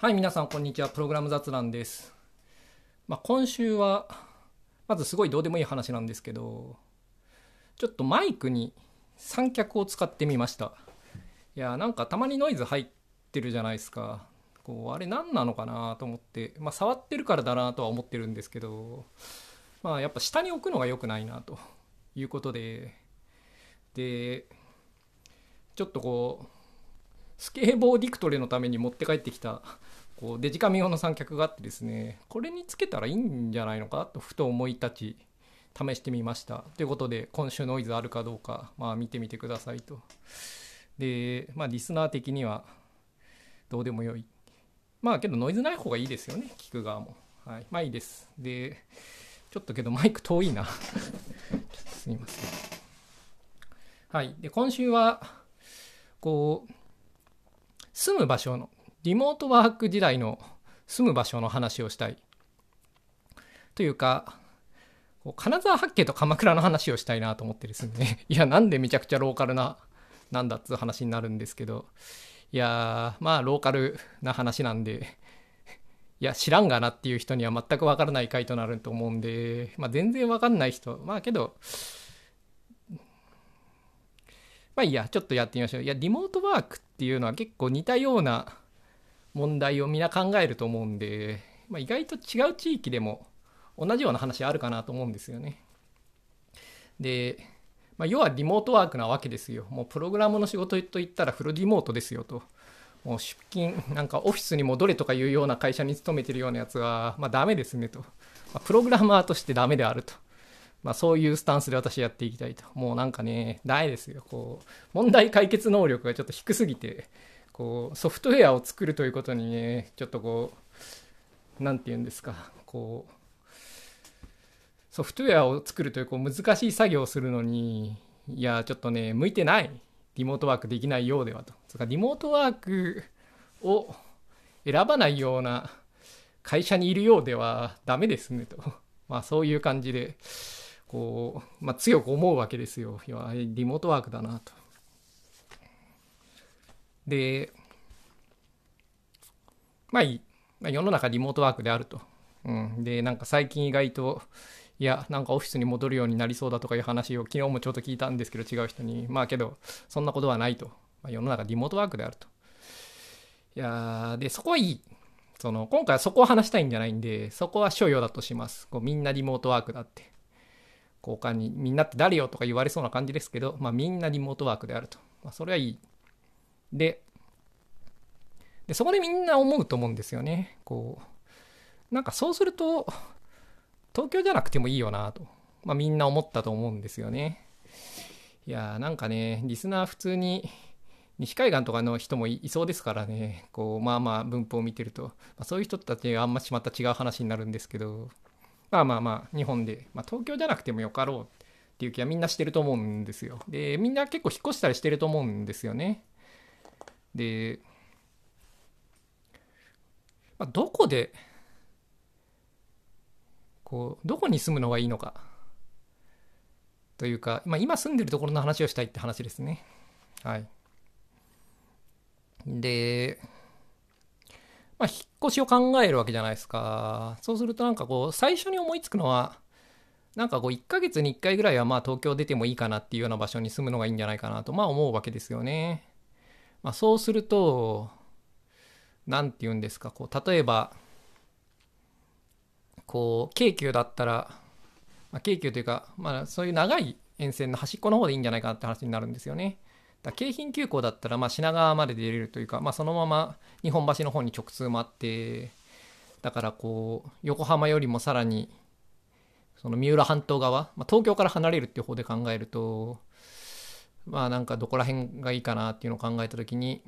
はい、皆さん、こんにちは。プログラム雑談です。まあ、今週は、まずすごいどうでもいい話なんですけど、ちょっとマイクに三脚を使ってみました。いや、なんかたまにノイズ入ってるじゃないですか。こう、あれ何なのかなと思って、まあ、触ってるからだなとは思ってるんですけど、まあ、やっぱ下に置くのが良くないなということで、で、ちょっとこう、スケーボーディクトレのために持って帰ってきたこうデジカメ用の三脚があってですねこれにつけたらいいんじゃないのかとふと思い立ち試してみました。ということで今週ノイズあるかどうか、まあ、見てみてくださいと。でまあリスナー的にはどうでもよい。まあけどノイズない方がいいですよね聞く側も。はい。まあいいです。でちょっとけどマイク遠いな。ちょっとすみません。はい。で今週はこう住む場所のリモートワーク時代の住む場所の話をしたい。というか金沢八景と鎌倉の話をしたいなと思ってですね。いやなんでめちゃくちゃローカルななんだっつう話になるんですけど。いやーまあローカルな話なんで。いや知らんがなっていう人には全く分からない回となると思うんで、まあ、全然分かんない人。まあけどまあいいや、ちょっとやってみましょう。いや、リモートワークっていうのは結構似たような問題をみんな考えると思うんで、まあ、意外と違う地域でも同じような話あるかなと思うんですよね。で、まあ、要はリモートワークなわけですよ。もうプログラムの仕事といったらフルリモートですよと。もう出勤、なんかオフィスに戻れとかいうような会社に勤めてるようなやつは、まあダメですねと。まあ、プログラマーとしてダメであると。まあ、そういうスタンスで私やっていきたいと。もうなんかね、ないですよ。こう、問題解決能力がちょっと低すぎて、こう、ソフトウェアを作るということにね、ちょっとこう、なんて言うんですか、こう、ソフトウェアを作るというこう難しい作業をするのに、いや、ちょっとね、向いてない。リモートワークできないようではと。つかリモートワークを選ばないような会社にいるようではダメですねと。まあそういう感じで、こう、まあ、強く思うわけですよ。いや、リモートワークだなと。で、まあいい。まあ、世の中リモートワークであると。うん。で、なんか最近意外と、いや、なんかオフィスに戻るようになりそうだとかいう話を昨日もちょっと聞いたんですけど、違う人に。まあけど、そんなことはないと。まあ、世の中リモートワークであると。いやで、そこはいい。その、今回はそこを話したいんじゃないんで、そこは所要だとします。こうみんなリモートワークだって。交換にみんなって誰よとか言われそうな感じですけど、まあ、みんなリモートワークであると。まあ、それはいい。で、で、そこでみんな思うと思うんですよね。こう、なんかそうすると、東京じゃなくてもいいよなと。まあ、みんな思ったと思うんですよね。いやーなんかね、リスナー普通に、西海岸とかの人もいそうですからね、こう、まあまあ文法を見てると、まあ、そういう人たちはあんましまた違う話になるんですけど、まあまあまあ、日本で、まあ、東京じゃなくてもよかろうっていう気はみんなしてると思うんですよ。で、みんな結構引っ越したりしてると思うんですよね。で、まあ、どこで、こう、どこに住むのがいいのか。というか、まあ、今住んでるところの話をしたいって話ですね。はい。で、まあ、引っ越しを考えるわけじゃないですか。そうするとなんかこう、最初に思いつくのは、なんかこう、1ヶ月に1回ぐらいはまあ東京出てもいいかなっていうような場所に住むのがいいんじゃないかなと、まあ思うわけですよね。まあそうすると、なんて言うんですか、こう、例えば、こう、京急だったら、まあ、京急というか、まあそういう長い沿線の端っこの方でいいんじゃないかなって話になるんですよね。だ京浜急行だったらまあ品川まで出れるというか、まあ、そのまま日本橋の方に直通もあってだからこう横浜よりもさらにその三浦半島側、まあ、東京から離れるっていう方で考えるとまあなんかどこら辺がいいかなっていうのを考えた時に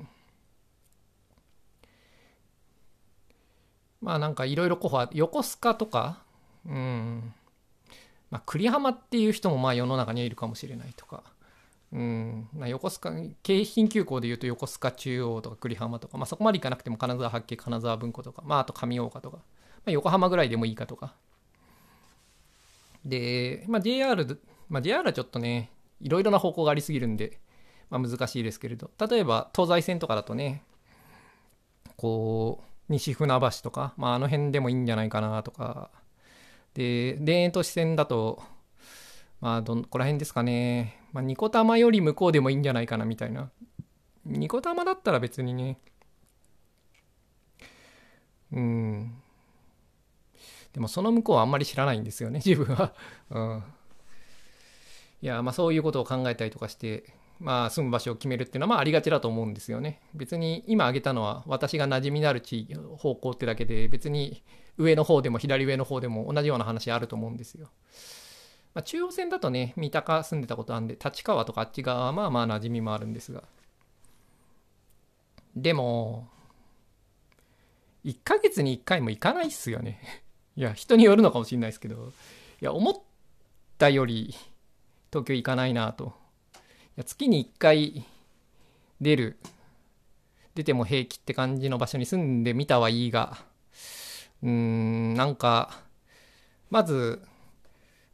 まあなんかいろいろ候補は横須賀とかうん。まあ栗浜っていう人もまあ世の中にはいるかもしれないとか。うん。まあ、横須賀京浜急行でいうと横須賀中央とか久里浜とか、まあ、そこまで行かなくても金沢八景金沢文庫とか、まあ、あと上大岡とか、まあ、横浜ぐらいでもいいかとか。で、まあ、JR、まあ、JR はちょっとねいろいろな方向がありすぎるんで、まあ、難しいですけれど。例えば東西線とかだとねこう西船橋とか、まあ、あの辺でもいいんじゃないかなとか。で田園都市線だとまあどこら辺ですかね、まあ、ニコタマより向こうでもいいんじゃないかなみたいな。ニコタマだったら別にね。うん。でもその向こうはあんまり知らないんですよね自分は。うん。いやまあそういうことを考えたりとかしてまあ、住む場所を決めるっていうのはまあありがちだと思うんですよね。別に今挙げたのは私が馴染みのある地方向ってだけで別に上の方でも左上の方でも同じような話あると思うんですよ。まあ、中央線だとね三鷹住んでたことあるんで立川とかあっち側はまあまあ馴染みもあるんですがでも1ヶ月に1回も行かないっすよね。いや人によるのかもしれないですけどいや思ったより東京行かないなと。月に1回出る出ても平気って感じの場所に住んでみたはいいがうーんなんかまず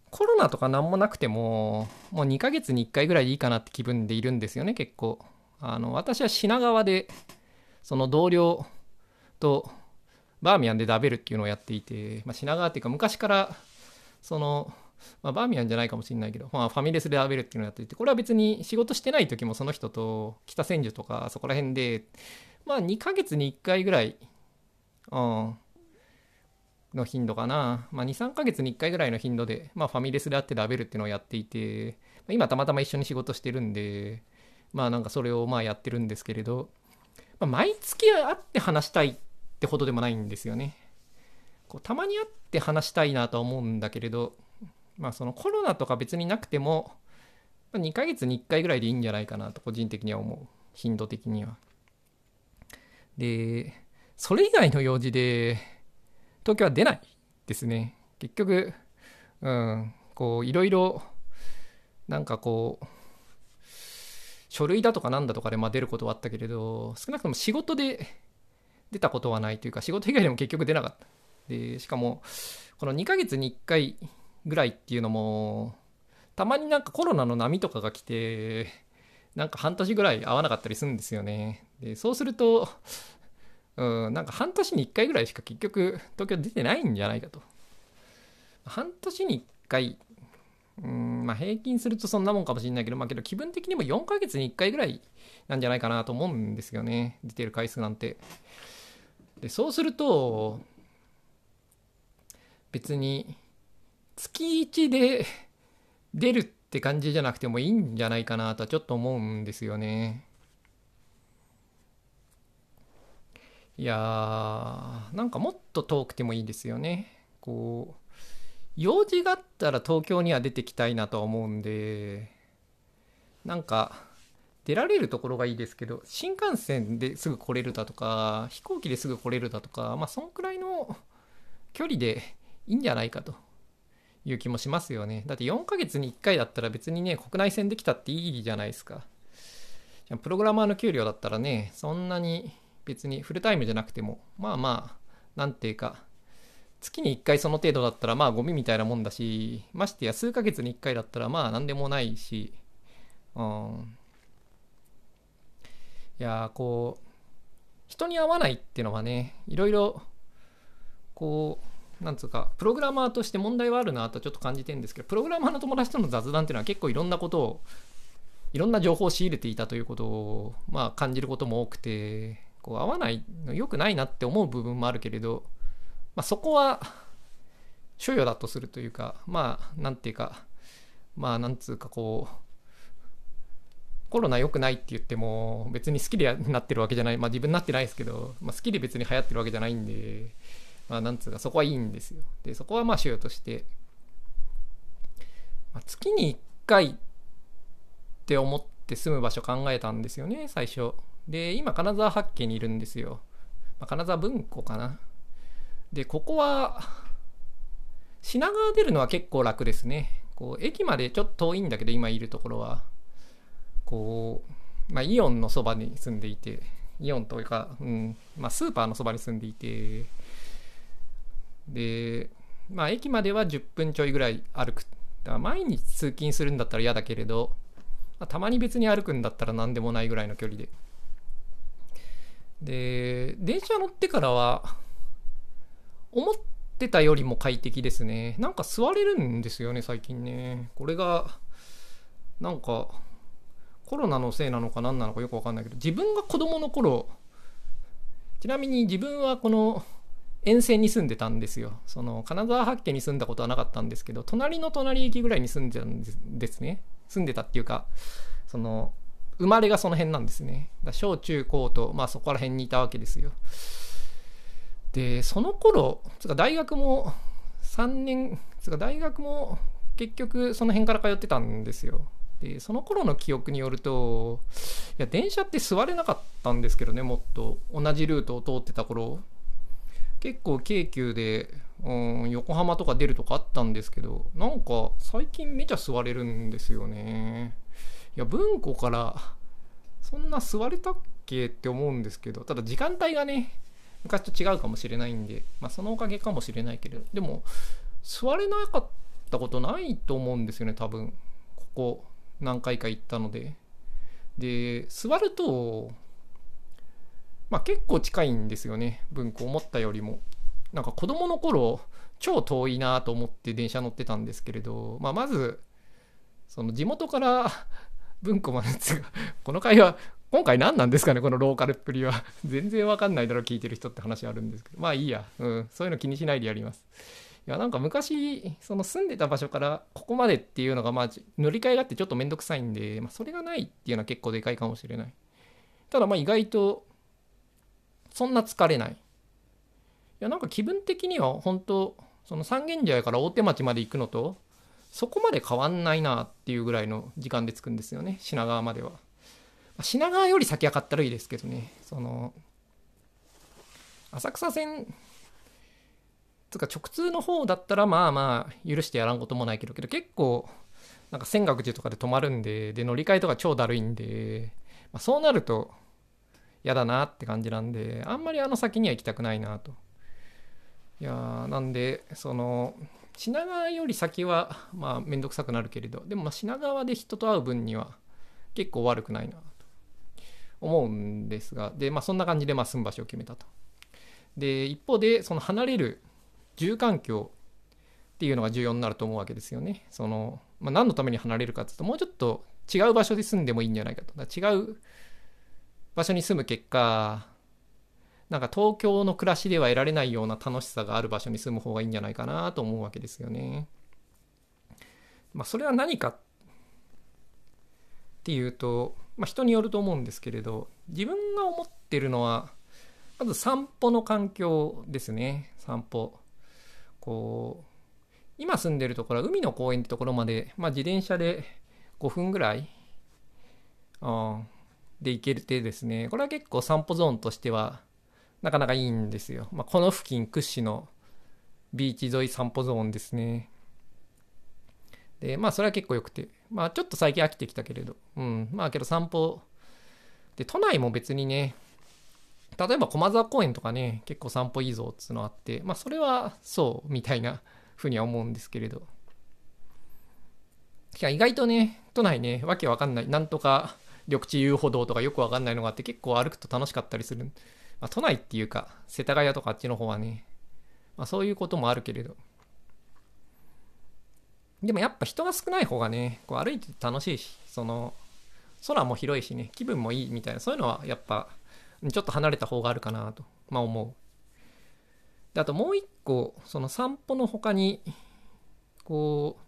コロナとか何もなくてももう2ヶ月に1回ぐらいでいいかなって気分でいるんですよね結構あの私は品川でその同僚とバーミヤンで食べるっていうのをやっていて、まあ、品川っていうか昔からそのまあ、バーミヤンじゃないかもしれないけど、まあ、ファミレスで食べるっていうのをやっていてこれは別に仕事してない時もその人と北千住とかそこら辺でまあ2ヶ月に1回ぐらい、うん、の頻度かな、まあ、23ヶ月に1回ぐらいの頻度で、まあ、ファミレスで会って食べるっていうのをやっていて今たまたま一緒に仕事してるんでまあなんかそれをまあやってるんですけれど、まあ、毎月会って話したいってほどでもないんですよね。こうたまに会って話したいなとは思うんだけれどまあそのコロナとか別になくても、まあ2ヶ月に1回ぐらいでいいんじゃないかなと個人的には思う。頻度的には。でそれ以外の用事で東京は出ないですね。結局うんこういろいろなんかこう書類だとかなんだとかでまあ出ることはあったけれど少なくとも仕事で出たことはないというか仕事以外でも結局出なかった。でしかもこの2ヶ月に1回ぐらいっていうのもたまになんかコロナの波とかが来てなんか半年ぐらい会わなかったりするんですよね。でそうするとうんなんか半年に1回ぐらいしか結局東京出てないんじゃないかと。半年に1回うんまあ平均するとそんなもんかもしれないけどまあけど気分的にも4ヶ月に1回ぐらいなんじゃないかなと思うんですよね。出てる回数なんて。でそうすると別に月1で出るって感じじゃなくてもいいんじゃないかなとはちょっと思うんですよね。いやーなんかもっと遠くてもいいですよね。こう用事があったら東京には出てきたいなとは思うんでなんか出られるところがいいですけど新幹線ですぐ来れるだとか飛行機ですぐ来れるだとかまあそんくらいの距離でいいんじゃないかという気もしますよね。だって4ヶ月に1回だったら別にね、国内線できたっていいじゃないですか。プログラマーの給料だったらね、そんなに別にフルタイムじゃなくても、まあまあ、なんていうか、月に1回その程度だったらまあゴミみたいなもんだし、ましてや数ヶ月に1回だったらまあ何でもないし、うん。いやこう、人に会わないっていうのはね、いろいろ、こう、なんつうかプログラマーとして問題はあるなとちょっと感じてるんですけどプログラマーの友達との雑談っていうのは結構いろんなことをいろんな情報を仕入れていたということを、まあ、感じることも多くてこう合わないの良くないなって思う部分もあるけれど、まあ、そこは所与だとするというかまあなんていうかまあなんつうかこうコロナ良くないって言っても別に好きでなってるわけじゃないまあ自分になってないですけど、まあ、好きで別に流行ってるわけじゃないんでまあ、なんつうか、そこはいいんですよ。で、そこはまあ、主要として、まあ、月に1回って思って住む場所考えたんですよね、最初。で、今、金沢八景にいるんですよ。まあ、金沢文庫かな。で、ここは、品川出るのは結構楽ですね。こう、駅までちょっと遠いんだけど、今いるところは。こう、まあ、イオンのそばに住んでいて、イオンというか、うん、まあ、スーパーのそばに住んでいて、で、まあ、駅までは10分ちょいぐらい歩く。だから毎日通勤するんだったら嫌だけれど、まあ、たまに別に歩くんだったら何でもないぐらいの距離で。で電車乗ってからは思ってたよりも快適ですねなんか座れるんですよね最近ねこれがなんかコロナのせいなのか何なのかよくわかんないけど自分が子供の頃ちなみに自分はこの沿線に住んでたんですよ。その金沢八景に住んだことはなかったんですけど隣の隣駅ぐらいに住んでたんですね。住んでたっていうかその生まれがその辺なんですね。だ小中高とまあそこら辺にいたわけですよ。でその頃つか大学も3年つか大学も結局その辺から通ってたんですよ。でその頃の記憶によるといや電車って座れなかったんですけどねもっと。同じルートを通ってた頃。結構京急で、うん、横浜とか出るとかあったんですけどなんか最近めちゃ座れるんですよねいや文庫からそんな座れたっけって思うんですけどただ時間帯がね昔と違うかもしれないんで、まあ、そのおかげかもしれないけどでも座れなかったことないと思うんですよね多分ここ何回か行ったので。で、座ると、まあ結構近いんですよね。文庫思ったよりも。なんか子供の頃、超遠いなと思って電車乗ってたんですけれど、まあまず、その地元から 文庫までこの会話、今回何なんですかね、このローカルっぷりは。全然わかんないだろ、聞いてる人って話あるんですけど。まあいいや。うん。そういうの気にしないでやります。いやなんか昔その住んでた場所からここまでっていうのがまあ乗り換えがあってちょっとめんどくさいんで、まあ、それがないっていうのは結構でかいかもしれないただまあ意外とそんな疲れない。いやなんか気分的には本当その三軒茶屋から大手町まで行くのとそこまで変わんないなっていうぐらいの時間で着くんですよね品川までは。品川より先上がったらいいですけどねその浅草線つか直通の方だったらまあまあ許してやらんこともないけどけど結構なんか泉岳寺とかで止まるんでで乗り換えとか超だるいんで、まあ、そうなると嫌だなって感じなんであんまりあの先には行きたくないなといやなんでその品川より先はまあ面倒くさくなるけれどでも品川で人と会う分には結構悪くないなと思うんですがでまあそんな感じでまあ住む場所を決めたとで一方でその離れる住環境っていうのが重要になると思うわけですよね。そのまあ、何のために離れるかっていうともうちょっと違う場所で住んでもいいんじゃないかと。違う場所に住む結果なんか東京の暮らしでは得られないような楽しさがある場所に住む方がいいんじゃないかなと思うわけですよね。まあ、それは何かっていうと、まあ、人によると思うんですけれど自分が思ってるのはまず散歩の環境ですね散歩。こう今住んでるところは海の公園ってところまで、まあ、自転車で5分ぐらいあで行けてですねこれは結構散歩ゾーンとしてはなかなかいいんですよ、まあ、この付近屈指のビーチ沿い散歩ゾーンですね。でまあそれは結構良くて。まあちょっと最近飽きてきたけれど。うん。まあけど散歩で都内も別にね例えば駒沢公園とかね結構散歩いいぞっつうのあってまあそれはそうみたいなふうには思うんですけれど。いや意外とね都内ねわけわかんない。なんとか緑地遊歩道とかよくわかんないのがあって結構歩くと楽しかったりする、まあ、都内っていうか世田谷とかあっちの方はね、まあ、そういうこともあるけれど。でもやっぱ人が少ない方がねこう歩いて楽しいしその空も広いしね気分もいいみたいなそういうのはやっぱちょっと離れた方があるかなと、まあ、思う。であともう一個その散歩の他にこう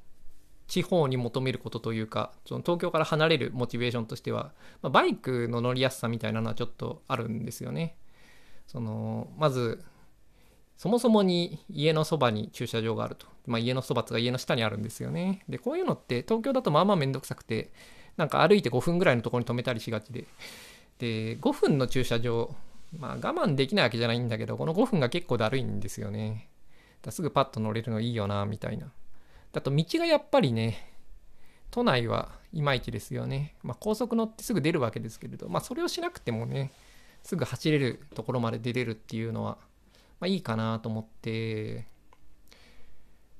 地方に求めることというかその東京から離れるモチベーションとしては、まあ、バイクの乗りやすさみたいなのはちょっとあるんですよね。そのまずそもそもに家のそばに駐車場があると、まあ、家のそばとか家の下にあるんですよね。でこういうのって東京だとまあまあめんどくさくてなんか歩いて5分ぐらいのところに止めたりしがちでで5分の駐車場まあ我慢できないわけじゃないんだけどこの5分が結構だるいんですよねだすぐパッと乗れるのいいよなみたいなだと道がやっぱりね都内はいまいちですよね、まあ、高速乗ってすぐ出るわけですけれどまあそれをしなくてもねすぐ走れるところまで出れるっていうのは、まあ、いいかなと思って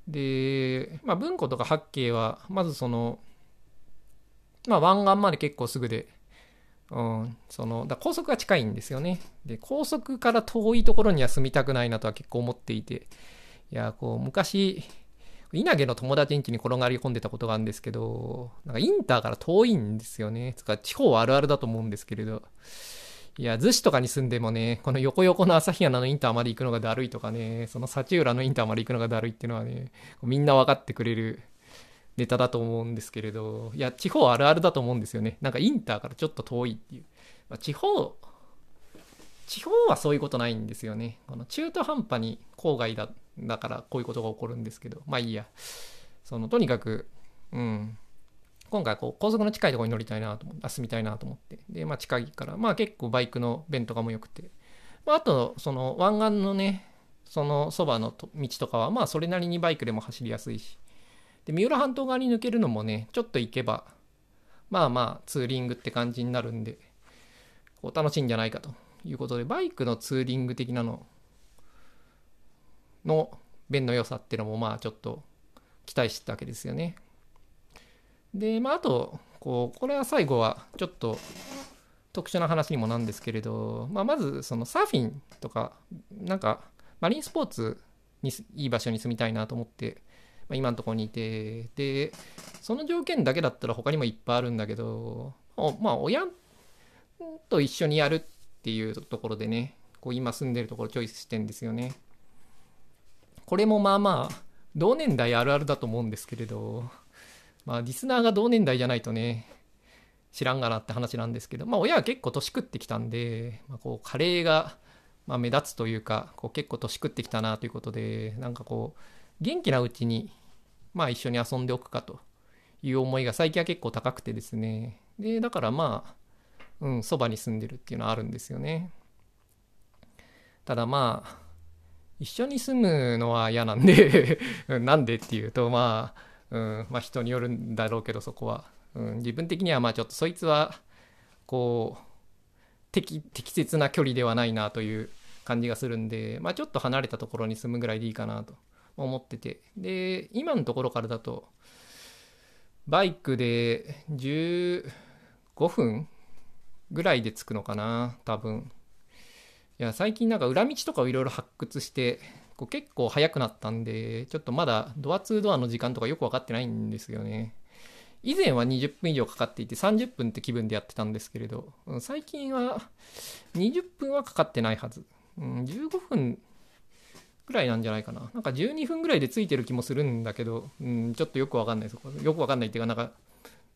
で、まあ、文庫とか八景はまずそのまあ湾岸まで結構すぐでうん、そのだ高速が近いんですよね。で高速から遠いところには住みたくないなとは結構思っていていやこう昔稲毛の友達ん家に転がり込んでたことがあるんですけどなんかインターから遠いんですよね。つか地方あるあるだと思うんですけれどいや、逗子とかに住んでもね、この横横の旭穴のインターまで行くのがだるいとかね、その幸浦のインターまで行くのがだるいっていうのはね、みんな分かってくれるネタだと思うんですけれど、いや、地方あるあるだと思うんですよね。なんかインターからちょっと遠いっていう。まあ、地方、地方はそういうことないんですよね。この中途半端に郊外だだからこういうことが起こるんですけど、まあいいや。その、とにかく、うん。今回こう高速の近いところに乗りたいなと思って、住みたいなと思って。で、まあ近いから、まあ結構バイクの便とかも良くて。まああと、その湾岸のね、そのそばの道とかは、まあそれなりにバイクでも走りやすいし。で、三浦半島側に抜けるのもね、ちょっと行けば、まあまあツーリングって感じになるんで、こう楽しいんじゃないかということで、バイクのツーリング的なのの便の良さっていうのもまあちょっと期待してたわけですよね。で、まあ、あと、こう、これは最後はちょっと特殊な話にもなんですけれど、まあ、まず、そのサーフィンとか、なんか、マリンスポーツにいい場所に住みたいなと思って、ま、今のところにいて、で、その条件だけだったら他にもいっぱいあるんだけど、まあ、親と一緒にやるっていうところでね、こう今住んでるところチョイスしてんですよね。これもまあまあ、同年代あるあるだと思うんですけれど、まあ、リスナーが同年代じゃないとね、知らんがなって話なんですけど、まあ、親は結構年食ってきたんで、まあ、こう、カレーが、ま、目立つというか、こう結構年食ってきたなということで、なんかこう、元気なうちに、まあ、一緒に遊んでおくかという思いが最近は結構高くてですね。で、だからまあ、うん、そばに住んでるっていうのはあるんですよね。ただまあ、一緒に住むのは嫌なんで なんでっていうと、まあ、うんまあ、人によるんだろうけどそこは、うん、自分的にはまあちょっとそいつはこう適適切な距離ではないなという感じがするんで、まあ、ちょっと離れたところに住むぐらいでいいかなと思ってて。で今のところからだとバイクで15分ぐらいで着くのかな多分。いや最近なんか裏道とかをいろいろ発掘してこう結構早くなったんで、ちょっとまだドア2ドアの時間とかよく分かってないんですよね。以前は20分以上かかっていて30分って気分でやってたんですけれど、最近は20分はかかってないはず。うん、15分ぐらいなんじゃないかな。なんか12分ぐらいでついてる気もするんだけど、うん、ちょっとよくわかんないです。よくわかんないっていうか、なんか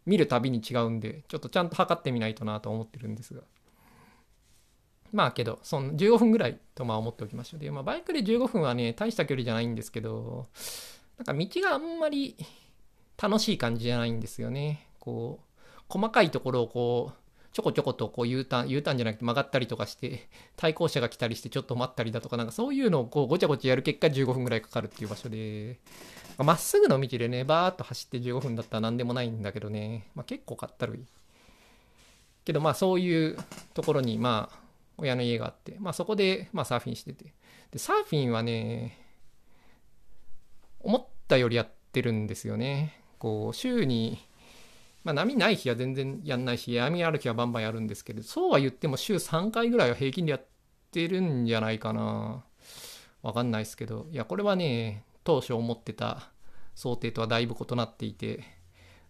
見るたびに違うんで、ちょっとちゃんと測ってみないとなと思ってるんですが。まあけど、その15分ぐらいとまあ思っておきましょう。で、まあバイクで15分はね、大した距離じゃないんですけど、なんか道があんまり楽しい感じじゃないんですよね。こう、細かいところをこう、ちょこちょことこう U ターン、U ターンじゃなくて曲がったりとかして、対向車が来たりしてちょっと待ったりだとか、なんかそういうのをこうごちゃごちゃやる結果15分ぐらいかかるっていう場所で、まっすぐの道でね、バーっと走って15分だったら何でもないんだけどね、まあ結構かったるい。けどまあそういうところにまあ親の家があって、まあ、そこで、まあ、サーフィンしてて。でサーフィンはね思ったよりやってるんですよね。こう週に、まあ、波ない日は全然やんないし闇ある日はバンバンやるんですけどそうは言っても週3回ぐらいは平均でやってるんじゃないかな。わかんないですけど。いやこれはね当初思ってた想定とはだいぶ異なっていて、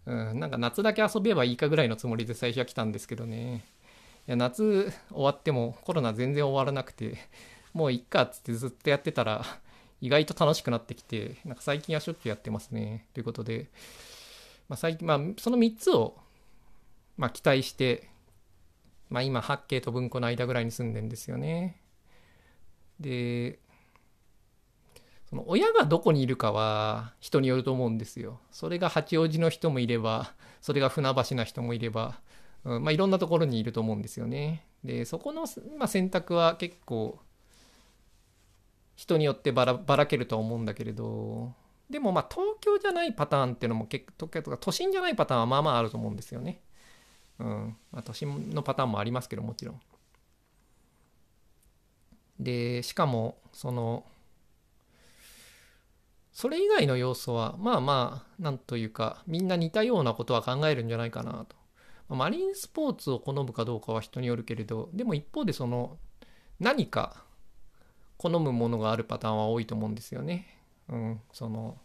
うん、なんか夏だけ遊べばいいかぐらいのつもりで最初は来たんですけどね。や夏終わってもコロナ全然終わらなくてもういっかっつってずっとやってたら意外と楽しくなってきてなんか最近はしょっちゅうやってますね。ということで、まあ、最近まあその3つをまあ期待してまあ今八景と文庫の間ぐらいに住んでんですよね。でその親がどこにいるかは人によると思うんですよ。それが八王子の人もいればそれが船橋な人もいればうんまあ、いろんなところにいると思うんですよね。でそこの、まあ、選択は結構人によってばらばらけるとは思うんだけれどでもまあ東京じゃないパターンっていうのも結構とか都心じゃないパターンはまあまああると思うんですよね。うんまあ、都心のパターンもありますけどもちろん。でしかもそのそれ以外の要素はまあまあなんというかみんな似たようなことは考えるんじゃないかなとマリンスポーツを好むかどうかは人によるけれどでも一方でその何か好むものがあるパターンは多いと思うんですよね。うん、その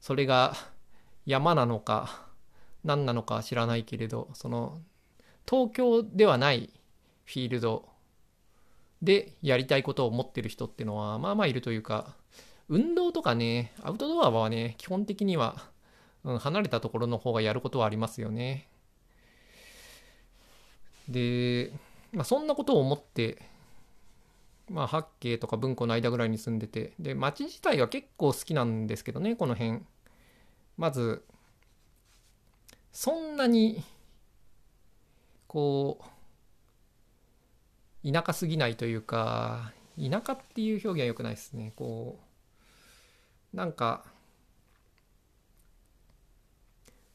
それが山なのか何なのかは知らないけれどその東京ではないフィールドでやりたいことを持ってる人っていうのはまあまあいるというか運動とかねアウトドアはね基本的には、うん、離れたところの方がやることはありますよね。で、まあ、そんなことを思ってまあ八景とか文庫の間ぐらいに住んでてで町自体は結構好きなんですけどねこの辺。まずそんなにこう田舎すぎないというか田舎っていう表現は良くないですね。こうなんか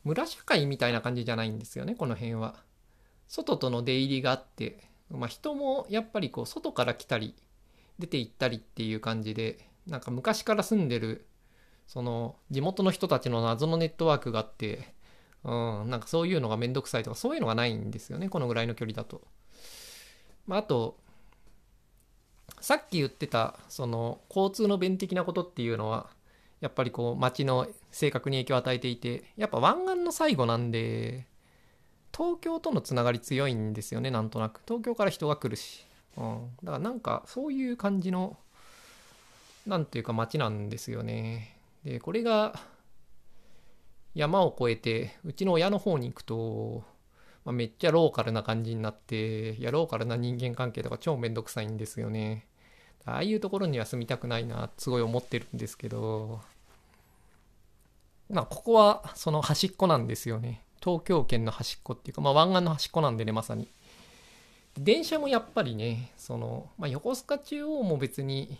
村社会みたいな感じじゃないんですよねこの辺は。外との出入りがあってまあ人もやっぱりこう外から来たり出て行ったりっていう感じでなんか昔から住んでるその地元の人たちの謎のネットワークがあって、うん、なんかそういうのがめんどくさいとかそういうのがないんですよねこのぐらいの距離だと。まあ、あとさっき言ってたその交通の便的なことっていうのはやっぱりこう街の性格に影響を与えていてやっぱ湾岸の最後なんで東京とのつながり強いんですよねなんとなく。東京から人が来るし、うん、だからなんかそういう感じのなんていうか街なんですよね。でこれが山を越えてうちの親の方に行くと、まあ、めっちゃローカルな感じになっていやローカルな人間関係とか超めんどくさいんですよね。ああいうところには住みたくないなすごい思ってるんですけど。まあここはその端っこなんですよね。東京圏の端っこっていうか、まあ、湾岸の端っこなんでねまさに。電車もやっぱりねその、まあ、横須賀中央も別に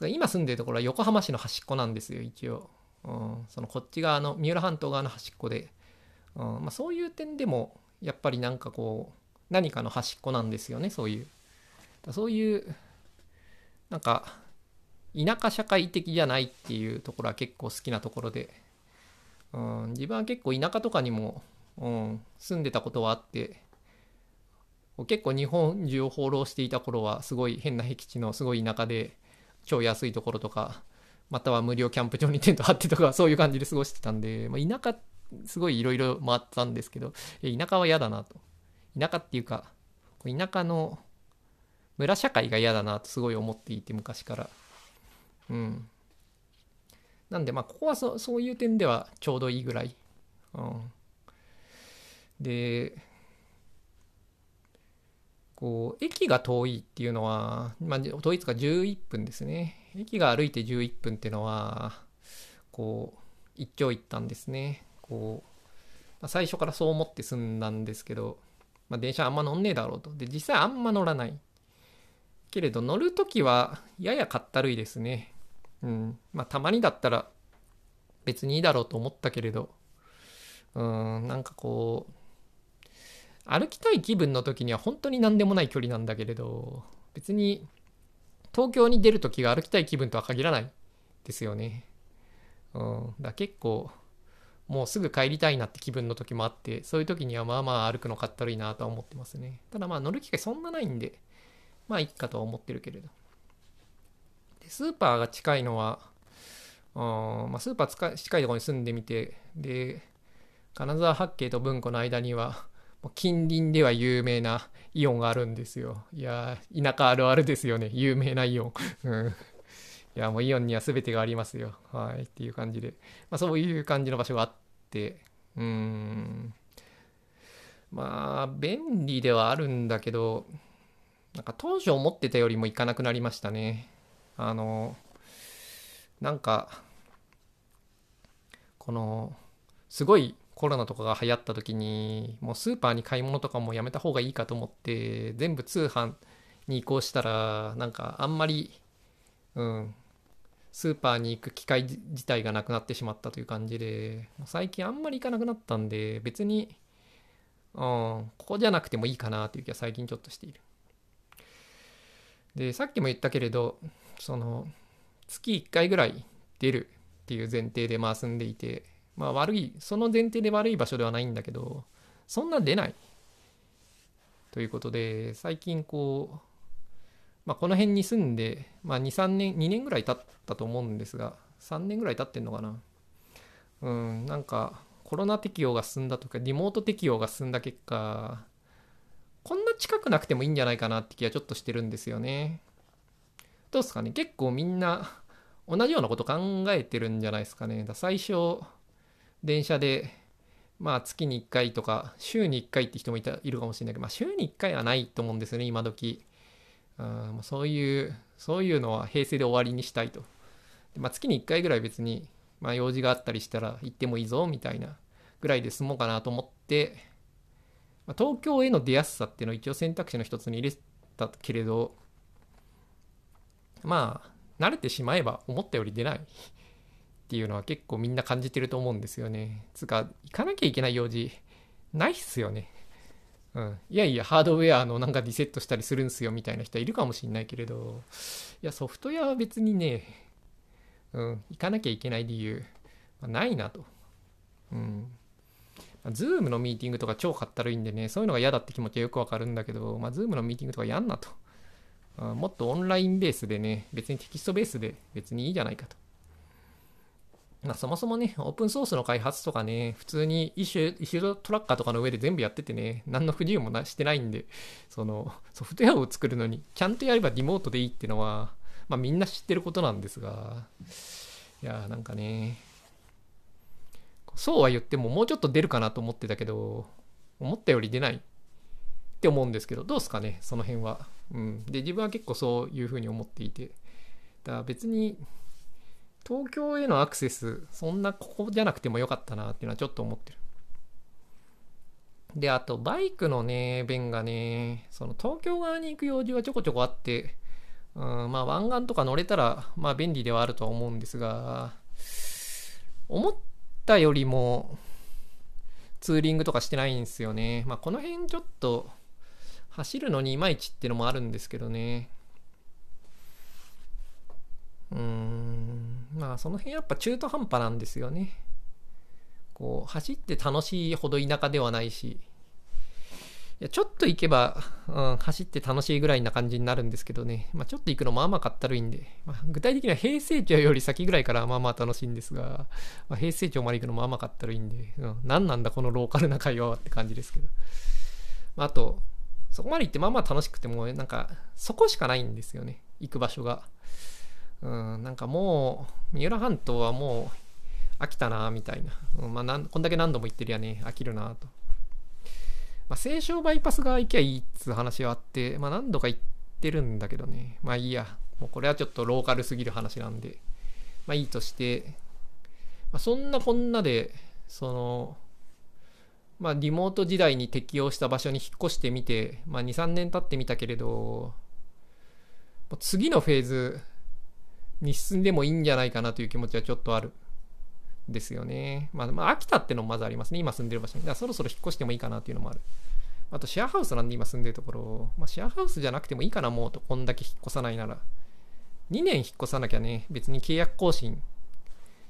今住んでるところは横浜市の端っこなんですよ一応、うん、そのこっち側の三浦半島側の端っこで、うん。まあ、そういう点でもやっぱりなんかこう何かの端っこなんですよねそういう。そういうなんか田舎社会的じゃないっていうところは結構好きなところで、うん、自分は結構田舎とかにも、うん、住んでたことはあって結構日本中を放浪していた頃はすごい変な僻地のすごい田舎で超安いところとか、または無料キャンプ場にテント張ってとか、そういう感じで過ごしてたんで、まあ、田舎、すごいいろいろ回ったんですけど、田舎は嫌だなと。田舎っていうか、田舎の村社会が嫌だなとすごい思っていて、昔から。うん。なんで、まあ、ここはそそういう点ではちょうどいいぐらい。うん。で、こう駅が遠いっていうのは、まあ、遠いつか11分ですね。駅が歩いて11分っていうのはこう一長一短ですね。こう、まあ、最初からそう思って済んだんですけど、まあ、電車あんま乗んねえだろうと。で実際あんま乗らない。けれど乗る時はややかったるいですね。うんまあたまにだったら別にいいだろうと思ったけれどうんなんかこう歩きたい気分の時には本当に何でもない距離なんだけれど別に東京に出る時が歩きたい気分とは限らないですよね。うん、だ結構もうすぐ帰りたいなって気分の時もあってそういう時にはまあまあ歩くのかったるいなとは思ってますね。ただまあ乗る機会そんなないんでまあいいかとは思ってるけれど。でスーパーが近いのは、うんまあ、スーパー近いところに住んでみてで金沢八景と文庫の間には近隣では有名なイオンがあるんですよ。いや田舎あるあるですよね。有名なイオン。うん。いや、もうイオンには全てがありますよ。はい。っていう感じで。まあ、そういう感じの場所があって、うん。まあ、便利ではあるんだけど、なんか当初思ってたよりも行かなくなりましたね。あの、なんか、この、すごいコロナとかが流行った時にもうスーパーに買い物とかもやめた方がいいかと思って全部通販に移行したらなんかあんまりうんスーパーに行く機会自体がなくなってしまったという感じで最近あんまり行かなくなったんで別にうんここじゃなくてもいいかなという気は最近ちょっとしている。でさっきも言ったけれどその月1回ぐらい出るっていう前提でまあ住んでいてまあ悪い、その前提で悪い場所ではないんだけど、そんな出ない。ということで、最近こう、まあ、この辺に住んで、まあ、2、3年、2年ぐらい経ったと思うんですが、3年ぐらい経ってんのかな。うん、なんか、コロナ適用が進んだとか、リモート適用が進んだ結果、こんな近くなくてもいいんじゃないかなって気はちょっとしてるんですよね。どうですかね結構みんな同じようなこと考えてるんじゃないですかね。だ最初、電車で、まあ月に1回とか、週に1回って人もいたいるかもしれないけど、まあ週に1回はないと思うんですよね、今時。うんそういう、そういうのは平成で終わりにしたいと。でまあ、月に1回ぐらい別に、まあ、用事があったりしたら行ってもいいぞみたいなぐらいで済もうかなと思って、まあ、東京への出やすさっていうのを一応選択肢の一つに入れたけれど、まあ、慣れてしまえば思ったより出ないっていうのは結構みんな感じてると思うんですよね。つか、行かなきゃいけない用事、ないっすよね。うん。いやいや、ハードウェアのなんかリセットしたりするんすよみたいな人いるかもしんないけれど、いや、ソフトウェアは別にね、うん、行かなきゃいけない理由、まあ、ないなと。うん。ズームのミーティングとか超かったるいんでね、そういうのが嫌だって気持ちはよくわかるんだけど、まあ、ズームのミーティングとかやんなと。もっとオンラインベースでね、別にテキストベースで別にいいじゃないかと。まあ、そもそもね、オープンソースの開発とかね、普通に issue issue tracker とかの上で全部やっててね、何の不自由もなしてないんで、そのソフトウェアを作るのに、ちゃんとやればリモートでいいってのは、まあみんな知ってることなんですが、いやーなんかね、そうは言ってももうちょっと出るかなと思ってたけど、思ったより出ないって思うんですけど、どうすかね、その辺は。うん。で、自分は結構そういうふうに思っていて。だから別に、東京へのアクセス、そんなここじゃなくてもよかったなっていうのはちょっと思ってる。で、あと、バイクのね、便がね、その東京側に行く用事はちょこちょこあって、うん、まあ湾岸とか乗れたら、まあ便利ではあるとは思うんですが、思ったよりも、ツーリングとかしてないんですよね。まあこの辺ちょっと、走るのにいまいちってのもあるんですけどね。うーん、まあその辺やっぱ中途半端なんですよね。こう、走って楽しいほど田舎ではないし、いやちょっと行けば、うん、走って楽しいぐらいな感じになるんですけどね、まあ、ちょっと行くのまあまかったるいんで、まあ、具体的には平成町より先ぐらいからまあまあ楽しいんですが、まあ、平成町まで行くのまあまかったるいんで、うん、何なんだこのローカルな会話はって感じですけど。まあ、あと、そこまで行ってまあまあ楽しくてもう、なんか、そこしかないんですよね、行く場所が。うん、なんかもう、三浦半島はもう飽きたな、みたいな。うん、まあなん、こんだけ何度も行ってるやね、飽きるな、と。まあ、西湘バイパス側行きゃいいっつう話はあって、まあ何度か行ってるんだけどね。まあいいや。もうこれはちょっとローカルすぎる話なんで。まあいいとして、まあ、そんなこんなで、その、まあリモート時代に適応した場所に引っ越してみて、まあ2、3年経ってみたけれど、次のフェーズに進んでもいいんじゃないかなという気持ちはちょっとある。ですよね。まあ、まあ、秋田ってのもまずありますね。今住んでる場所に。だからそろそろ引っ越してもいいかなっていうのもある。あと、シェアハウスなんで今住んでるところ、まあ、シェアハウスじゃなくてもいいかな、もうと、こんだけ引っ越さないなら。2年引っ越さなきゃね、別に契約更新、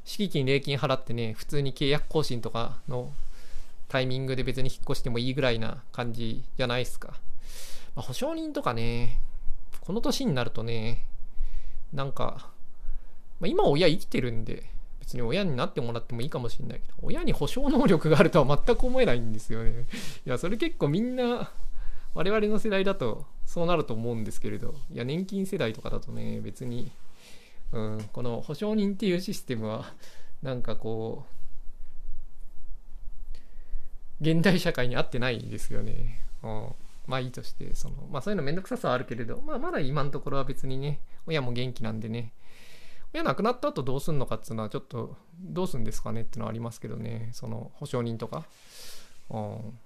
敷金、礼金払ってね、普通に契約更新とかのタイミングで別に引っ越してもいいぐらいな感じじゃないですか。まあ、保証人とかね、この年になるとね、なんか、まあ、今親生きてるんで、別に親になってもらってもいいかもしれないけど、親に保証能力があるとは全く思えないんですよね。いや、それ結構みんな、我々の世代だとそうなると思うんですけれど、いや、年金世代とかだとね、別に、うん、この保証人っていうシステムは、なんかこう、現代社会に合ってないですよね。うん、まあいいとして、その、まあそういうのめんどくささはあるけれど、まあまだ今のところは別にね、親も元気なんでね、親亡くなった後どうすんのかっていうのはちょっとどうすんですかねっていうのはありますけどね。その保証人とか、うん、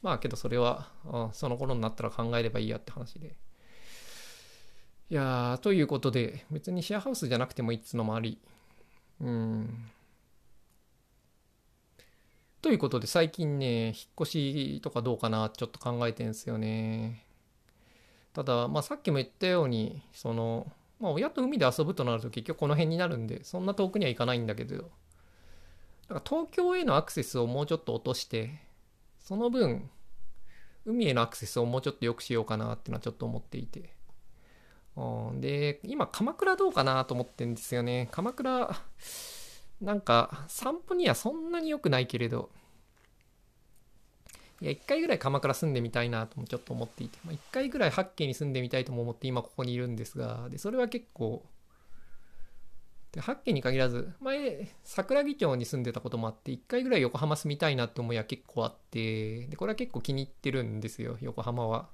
まあけどそれは、うん、その頃になったら考えればいいやって話で。いやーということで別にシェアハウスじゃなくてもいいっつのもあり。うん。ということで最近ね引っ越しとかどうかなちょっと考えてんすよね。ただまあさっきも言ったようにそのまあ、親と海で遊ぶとなると結局この辺になるんで、そんな遠くには行かないんだけど、だから東京へのアクセスをもうちょっと落として、その分海へのアクセスをもうちょっと良くしようかなってのはちょっと思っていて。うんで今鎌倉どうかなと思ってるんですよね。鎌倉なんか散歩にはそんなに良くないけれど。いや、一回ぐらい鎌倉住んでみたいなともちょっと思っていて、まあ、一回ぐらい八景に住んでみたいとも思って今ここにいるんですが、で、それは結構、で、八景に限らず、前、桜木町に住んでたこともあって、一回ぐらい横浜住みたいなって思いは結構あって、で、これは結構気に入ってるんですよ、横浜は。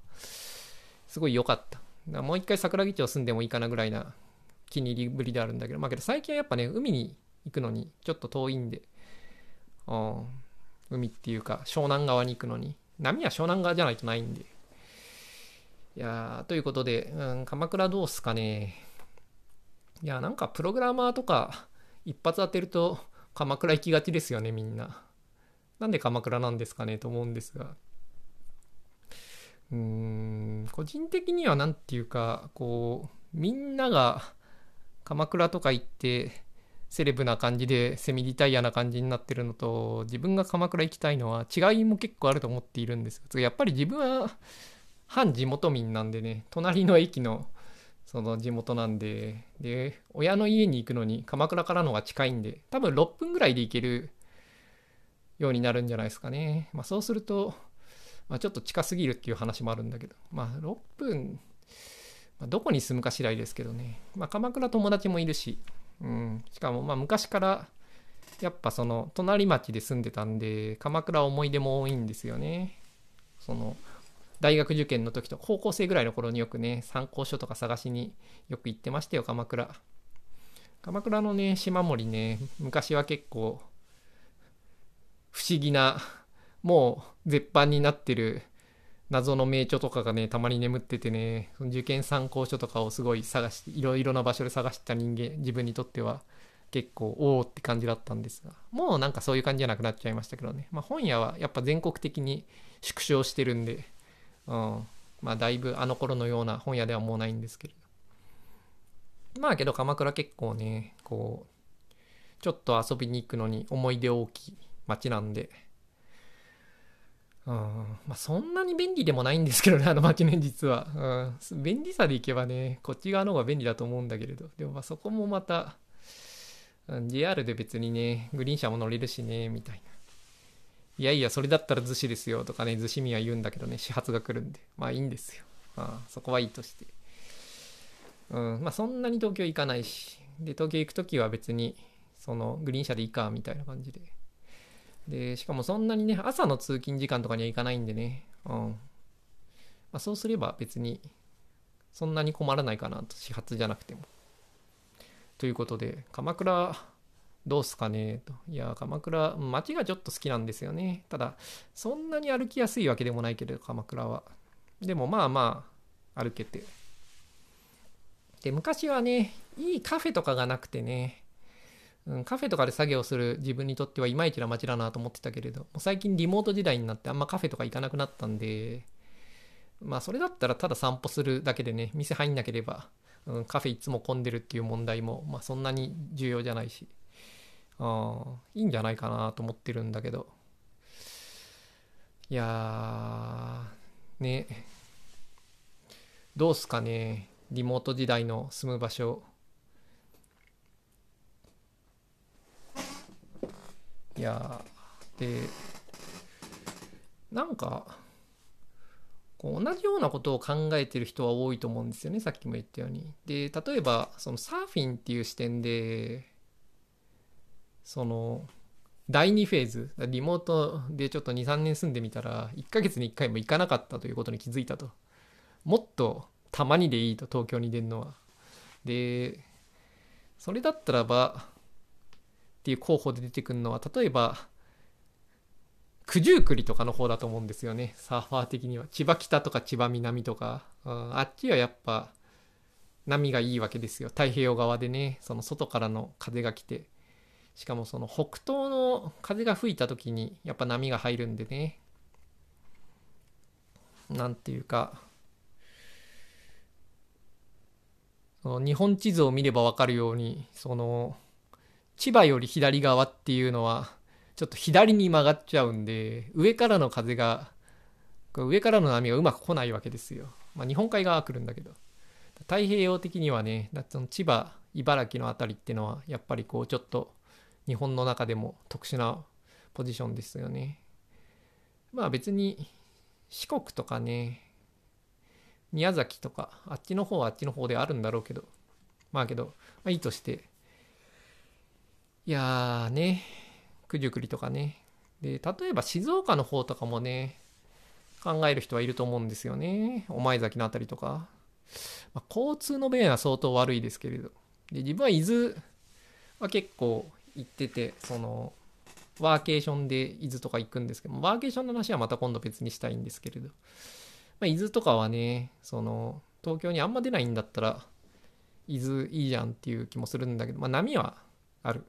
すごい良かった。だもう一回桜木町住んでもいいかなぐらいな気に入りぶりであるんだけど、まあけど最近はやっぱね、海に行くのにちょっと遠いんで、うん、海っていうか湘南側に行くのに。波は湘南側じゃないとないんで。いやということで、うん、鎌倉どうっすかね。いやなんかプログラマーとか一発当てると鎌倉行きがちですよねみんな。なんで鎌倉なんですかねと思うんですが。うーん個人的には何て言うかこうみんなが鎌倉とか行ってセレブな感じでセミリタイヤな感じになってるのと自分が鎌倉行きたいのは違いも結構あると思っているんですがやっぱり自分は反地元民なんでね隣の駅のその地元なんでで親の家に行くのに鎌倉からのが近いんで多分6分ぐらいで行けるようになるんじゃないですかね。まあそうすると、まあ、ちょっと近すぎるっていう話もあるんだけどまあ6分、ま、どこに住むか次第ですけどね。まあ鎌倉友達もいるしうん、しかもまあ昔からやっぱその隣町で住んでたんで鎌倉思い出も多いんですよね。その大学受験の時と高校生ぐらいの頃によくね参考書とか探しによく行ってましたよ鎌倉。鎌倉のね島森ね昔は結構不思議なもう絶版になってる謎の名著とかがね、たまに眠っててね、その受験参考書とかをすごい探して、いろいろな場所で探した人間、自分にとっては結構、おおって感じだったんですが、もうなんかそういう感じじゃなくなっちゃいましたけどね。まあ本屋はやっぱ全国的に縮小してるんで、うん、まあだいぶあの頃のような本屋ではもうないんですけれど。まあけど鎌倉結構ね、こう、ちょっと遊びに行くのに思い出大きい街なんで、うん、まあそんなに便利でもないんですけどね、あの街ね、実は。うん、便利さでいけばね、こっち側の方が便利だと思うんだけれど、でもまあそこもまた、うん、JR で別にね、グリーン車も乗れるしね、みたいな。いやいや、それだったら逗子ですよとかね、逗子民は言うんだけどね、始発が来るんで、まあいいんですよ。あそこはいいとして。うん、まあそんなに東京行かないし、で、東京行くときは別に、そのグリーン車でいいか、みたいな感じで。で、しかもそんなにね、朝の通勤時間とかには行かないんでね、うん。まあ、そうすれば別に、そんなに困らないかなと、始発じゃなくても。ということで、鎌倉、どうすかね？と。いや、鎌倉、街がちょっと好きなんですよね。ただ、そんなに歩きやすいわけでもないけれど、鎌倉は。でもまあまあ、歩けて。で、昔はね、いいカフェとかがなくてね、うん、カフェとかで作業する自分にとってはいまいちな街だなと思ってたけれど、も最近リモート時代になってあんまカフェとか行かなくなったんで、まあそれだったらただ散歩するだけでね、店入んなければ、うん、カフェいつも混んでるっていう問題も、まあそんなに重要じゃないし、あいいんじゃないかなと思ってるんだけど、いやー、ね、どうすかね、リモート時代の住む場所、いやでなんかこう同じようなことを考えてる人は多いと思うんですよねさっきも言ったように。で例えばそのサーフィンっていう視点でその第2フェーズリモートでちょっと23年住んでみたら1ヶ月に1回も行かなかったということに気づいたともっとたまにでいいと東京に出るのはでそれだったらばていう候補で出てくるのは例えば九十九里とかの方だと思うんですよね。サーファー的には。千葉北とか千葉南とか、うん、あっちはやっぱ波がいいわけですよ。太平洋側でねその外からの風が来て。しかもその北東の風が吹いた時にやっぱ波が入るんでね。なんていうかその日本地図を見れば分かるようにその千葉より左側っていうのはちょっと左に曲がっちゃうんで、上からの風が、上からの波がうまく来ないわけですよ。まあ、日本海側は来るんだけど。太平洋的にはね、だその千葉、茨城の辺りっていうのは、やっぱりこう、ちょっと日本の中でも特殊なポジションですよね。まあ別に四国とかね、宮崎とか、あっちの方はあっちの方であるんだろうけど、まあけど、まあいいとして、いやーね、九十九里とかね。で、例えば静岡の方とかもね、考える人はいると思うんですよね。御前崎の辺りとか。まあ、交通の便は相当悪いですけれど。で、自分は伊豆は結構行ってて、その、ワーケーションで伊豆とか行くんですけどワーケーションの話はまた今度別にしたいんですけれど、まあ、伊豆とかはね、その、東京にあんま出ないんだったら、伊豆いいじゃんっていう気もするんだけど、まあ波はある。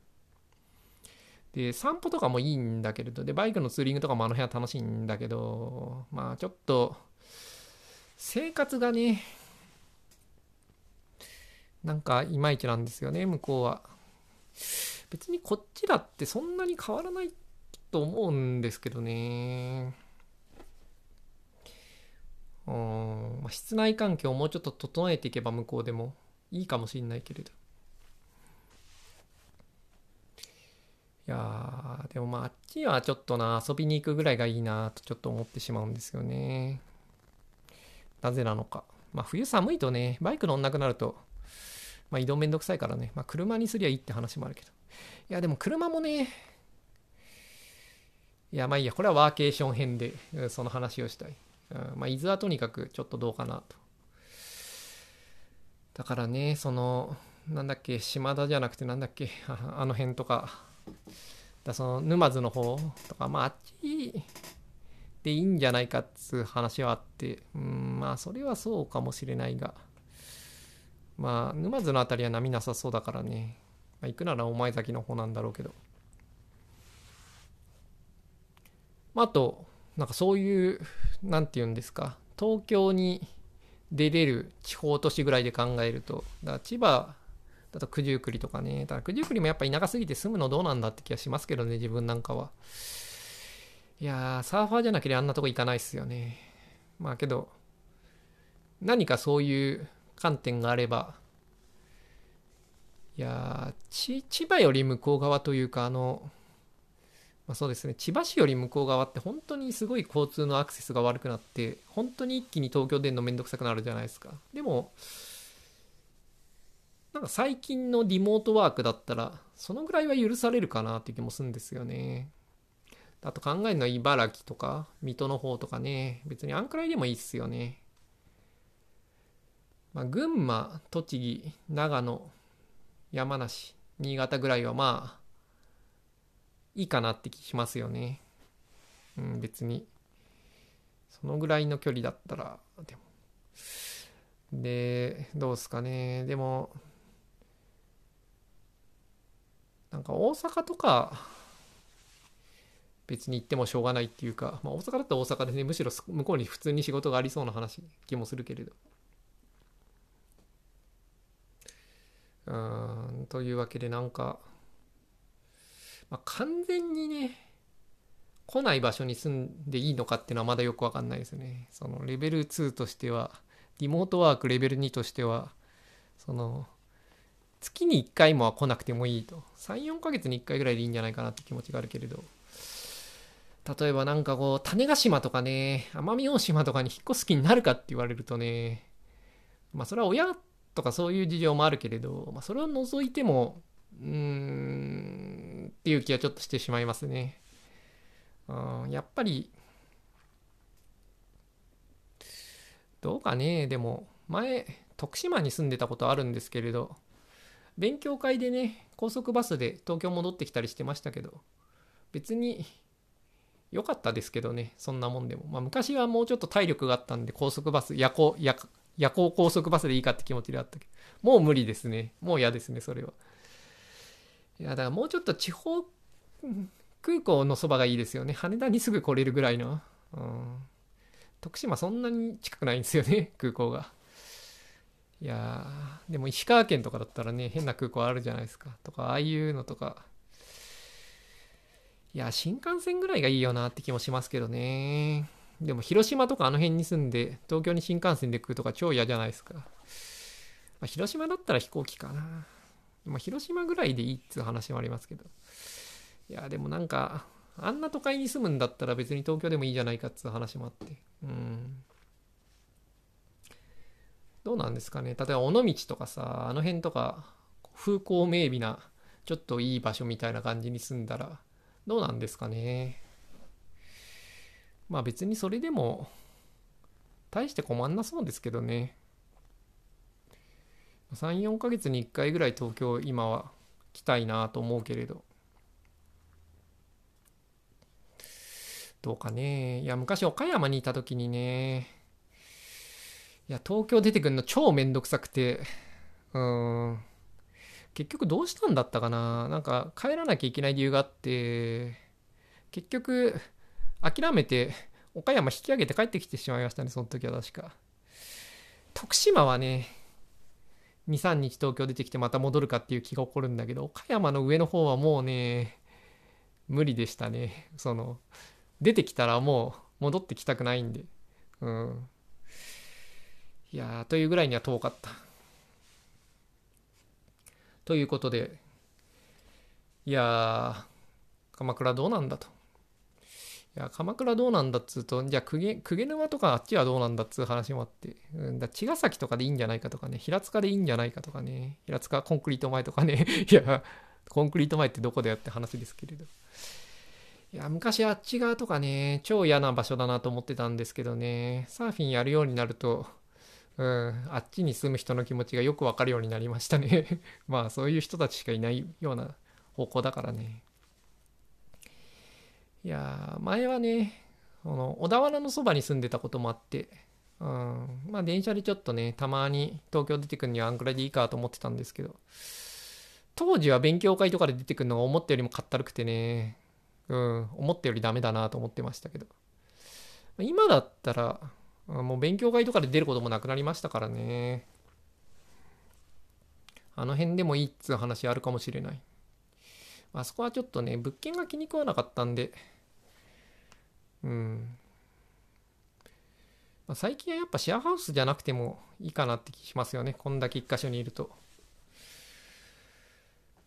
で、散歩とかもいいんだけれど、で、バイクのツーリングとかもあの辺は楽しいんだけど、まあちょっと、生活がね、なんかいまいちなんですよね、向こうは。別にこっちだってそんなに変わらないと思うんですけどね。うん、室内環境をもうちょっと整えていけば向こうでもいいかもしんないけれど。やでもまああっちはちょっとな遊びに行くぐらいがいいなとちょっと思ってしまうんですよね。なぜなのか。まあ冬寒いとね、バイク乗んなくなると、まあ移動めんどくさいからね、まあ車にすりゃいいって話もあるけど。いやでも車もね、いやまあいいや、これはワーケーション編でその話をしたい。うん、まあ伊豆はとにかくちょっとどうかなと。だからね、その、なんだっけ、島田じゃなくてなんだっけ、あの辺とか、だその沼津の方とか、まああっちでいいんじゃないかっつう話はあって、うん、まあそれはそうかもしれないが、まあ沼津の辺りは波なさそうだからね、まあ、行くなら御前崎の方なんだろうけど、まあ、あと、なんかそういう、なんて言うんですか、東京に出れる地方都市ぐらいで考えると、だ千葉だと九十九里とかね。だ九十九里もやっぱ田舎すぎて住むのどうなんだって気がしますけどね、自分なんかは。いやー、サーファーじゃなければあんなとこ行かないっすよね。まあけど、何かそういう観点があれば、いやー、千葉より向こう側というか、あの、まあ、そうですね、千葉市より向こう側って本当にすごい交通のアクセスが悪くなって、本当に一気に東京出るのめんどくさくなるじゃないですか。でも、なんか最近のリモートワークだったら、そのぐらいは許されるかなっていう気もするんですよね。あと考えるのは茨城とか、水戸の方とかね、別にあんくらいでもいいっすよね。まあ、群馬、栃木、長野、山梨、新潟ぐらいはまあ、いいかなって気しますよね。うん、別に。そのぐらいの距離だったら、でも。で、どうすかね。でも、なんか大阪とか別に行ってもしょうがないっていうか、まあ、大阪だったら大阪でねむしろ向こうに普通に仕事がありそうな話気もするけれど。うんというわけでなんか、まあ、完全にね来ない場所に住んでいいのかっていうのはまだよくわかんないですね。そのレベル2としてはリモートワークレベル2としてはその月に1回もは来なくてもいいと。3、4ヶ月に1回ぐらいでいいんじゃないかなって気持ちがあるけれど。例えばなんかこう、種子島とかね、奄美大島とかに引っ越す気になるかって言われるとね、まあそれは親とかそういう事情もあるけれど、まあそれを除いても、うーん、っていう気はちょっとしてしまいますね。うん、やっぱり、どうかね、でも、前、徳島に住んでたことあるんですけれど、勉強会でね高速バスで東京戻ってきたりしてましたけど別に良かったですけどねそんなもんでも、まあ、昔はもうちょっと体力があったんで高速バス夜行夜夜行高速バスでいいかって気持ちであったけどもう無理ですね。もう嫌ですねそれは。いやだからもうちょっと地方空港のそばがいいですよね。羽田にすぐ来れるぐらいの、うん、徳島そんなに近くないんですよね空港が。いやでも石川県とかだったらね、変な空港あるじゃないですか。とか、ああいうのとか、いや、新幹線ぐらいがいいよなって気もしますけどね。でも、広島とかあの辺に住んで、東京に新幹線で来るとか超嫌じゃないですか。まあ、広島だったら飛行機かな。まあ、広島ぐらいでいいっつう話もありますけど。いや、でもなんか、あんな都会に住むんだったら別に東京でもいいじゃないかっつう話もあって。うん。どうなんですかね。例えば尾道とかさ、あの辺とか、風光明媚な、ちょっといい場所みたいな感じに住んだら、どうなんですかね。まあ別にそれでも、大して困んなそうですけどね。3、4ヶ月に1回ぐらい東京今は来たいなと思うけれど。どうかね。いや、昔岡山にいた時にね、いや、東京出てくるの超めんどくさくて、うん。結局どうしたんだったかななんか帰らなきゃいけない理由があって、結局諦めて岡山引き上げて帰ってきてしまいましたね、その時は確か。徳島はね、2、3日東京出てきてまた戻るかっていう気が起こるんだけど、岡山の上の方はもうね、無理でしたね。その、出てきたらもう戻ってきたくないんで。うん。いやというぐらいには遠かった。ということで、いや鎌倉どうなんだと。いや、鎌倉どうなんだっつうと、じゃあ、公家沼とかあっちはどうなんだっつう話もあって、うん、だ茅ヶ崎とかでいいんじゃないかとかね、平塚でいいんじゃないかとかね、平塚コンクリート前とかね、いや、コンクリート前ってどこだよって話ですけれど。いや、昔あっち側とかね、超嫌な場所だなと思ってたんですけどね、サーフィンやるようになると、うん、あっちに住む人の気持ちがよくわかるようになりましたね。まあ、そういう人たちしかいないような方向だからね。いや、前はね、この小田原のそばに住んでたこともあって、うん、まあ電車でちょっとね、たまに東京出てくるにはあんくらいでいいかと思ってたんですけど、当時は勉強会とかで出てくるのが思ったよりもかったるくてね、うん、思ったよりダメだなと思ってましたけど。今だったら、もう勉強会とかで出ることもなくなりましたからね。あの辺でもいいっつう話あるかもしれない。あそこはちょっとね、物件が気に食わなかったんで、うん。まあ、最近はやっぱシェアハウスじゃなくてもいいかなって気しますよね。こんだけ一箇所にいると。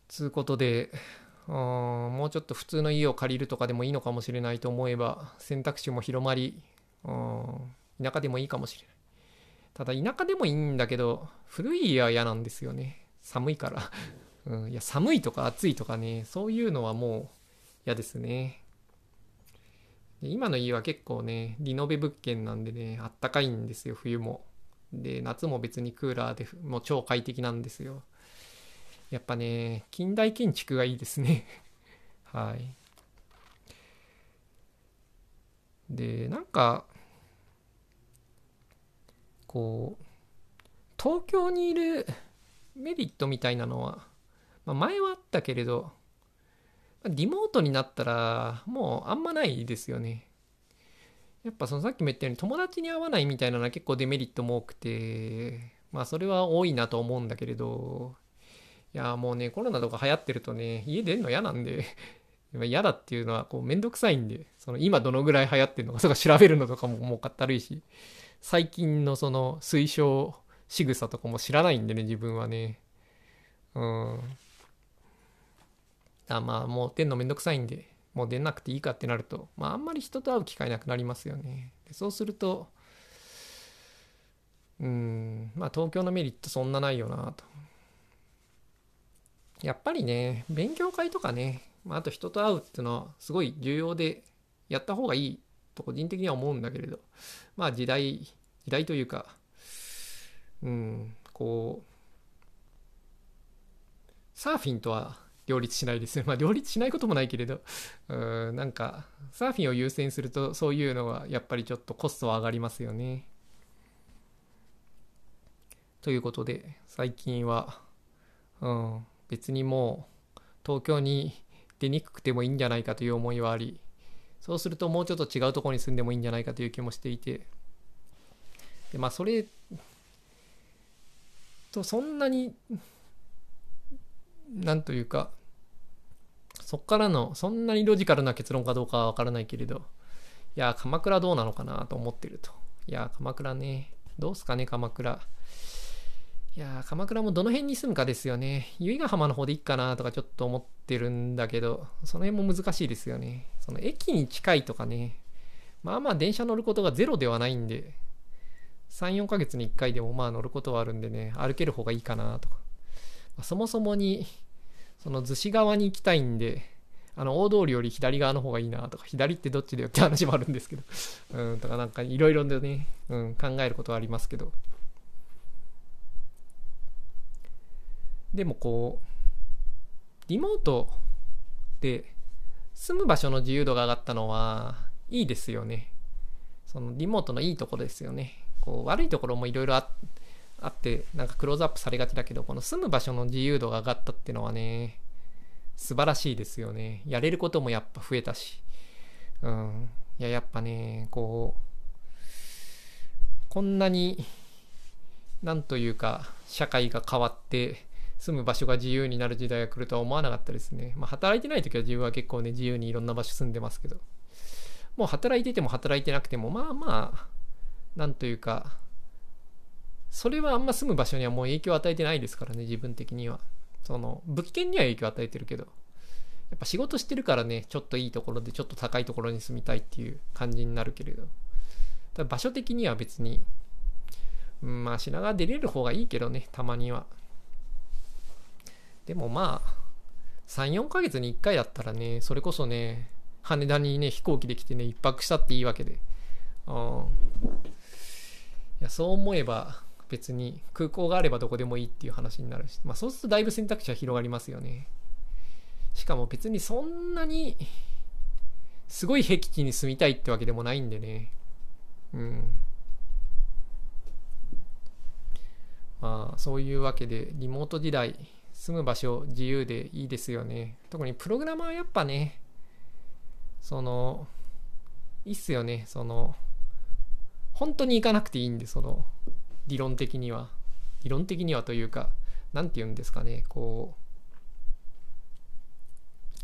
つうことで、もうちょっと普通の家を借りるとかでもいいのかもしれないと思えば選択肢も広まり田舎でもいいかもしれない。ただ田舎でもいいんだけど古い家は嫌なんですよね。寒いから。うん、いや寒いとか暑いとかねそういうのはもう嫌ですね。で今の家は結構ねリノベ物件なんでねあったかいんですよ冬も。で夏も別にクーラーでもう超快適なんですよ。やっぱね、近代建築がいいですね。はい。で、なんか、こう、東京にいるメリットみたいなのは、まあ、前はあったけれど、リモートになったらもうあんまないですよね。やっぱそのさっきも言ったように友達に会わないみたいなのは結構デメリットも多くて、まあそれは多いなと思うんだけれど、いやもうねコロナとか流行ってるとね家出るの嫌なんで 嫌だっていうのはこうめんどくさいんでその今どのぐらい流行ってるのかとか調べるのとかももうかったるいし最近のその推奨仕草とかも知らないんでね自分はね。うん。あまあもう出んのめんどくさいんでもう出なくていいかってなるとまああんまり人と会う機会なくなりますよね。でそうするとうんまあ東京のメリットそんなないよなと。やっぱりね、勉強会とかね、まあ、あと人と会うっていうのはすごい重要でやった方がいいと個人的には思うんだけれど、まあ時代、時代というか、うん、こう、サーフィンとは両立しないですね。まあ両立しないこともないけれど、うん、なんかサーフィンを優先するとそういうのはやっぱりちょっとコストは上がりますよね。ということで最近は、うん、別にもう東京に出にくくてもいいんじゃないかという思いはありそうするともうちょっと違うところに住んでもいいんじゃないかという気もしていてでまあそれとそんなになんというかそっからの、そんなにロジカルな結論かどうかはわからないけれど、いや、鎌倉どうなのかなと思ってると。いや、鎌倉ね、どうすかね、鎌倉。いや鎌倉もどの辺に住むかですよね。由比ヶ浜の方でいいかなとかちょっと思ってるんだけど、その辺も難しいですよね。その駅に近いとかね、まあまあ電車乗ることがゼロではないんで、3、4ヶ月に1回でもまあ乗ることはあるんでね、歩ける方がいいかなとか。ま、そもそもに、その逗子側に行きたいんで、あの大通りより左側の方がいいなとか、左ってどっちだよって話もあるんですけど、うん、とかなんかいろいろでね、うん、考えることはありますけど、でもこう、リモートで住む場所の自由度が上がったのはいいですよね。そのリモートのいいところですよね。こう悪いところもいろいろあって、なんかクローズアップされがちだけど、この住む場所の自由度が上がったっていうのはね、素晴らしいですよね。やれることもやっぱ増えたし。うん。いや、やっぱね、こう、こんなに、なんというか、社会が変わって、住む場所が自由になる時代が来るとは思わなかったですね。まあ、働いてない時は自分は結構ね、自由にいろんな場所住んでますけど、もう働いてても働いてなくても、まあまあ、なんというか、それはあんま住む場所にはもう影響を与えてないですからね、自分的には。その、物件には影響を与えてるけど、やっぱ仕事してるからね、ちょっといいところでちょっと高いところに住みたいっていう感じになるけれど、ただ場所的には別に、うん、まあ品川出れる方がいいけどね、たまには。でもまあ、3、4ヶ月に1回だったらね、それこそね、羽田にね、飛行機で来てね、1泊したっていいわけで。うん。いや、そう思えば、別に空港があればどこでもいいっていう話になるし、まあそうするとだいぶ選択肢は広がりますよね。しかも別にそんなに、すごい僻地に住みたいってわけでもないんでね。うん。まあそういうわけで、リモート時代、住む場所自由でいいですよね。特にプログラマーやっぱね、その、いいっすよね。その、本当に行かなくていいんで、その、理論的には。理論的にはというか、何て言うんですかね、こう、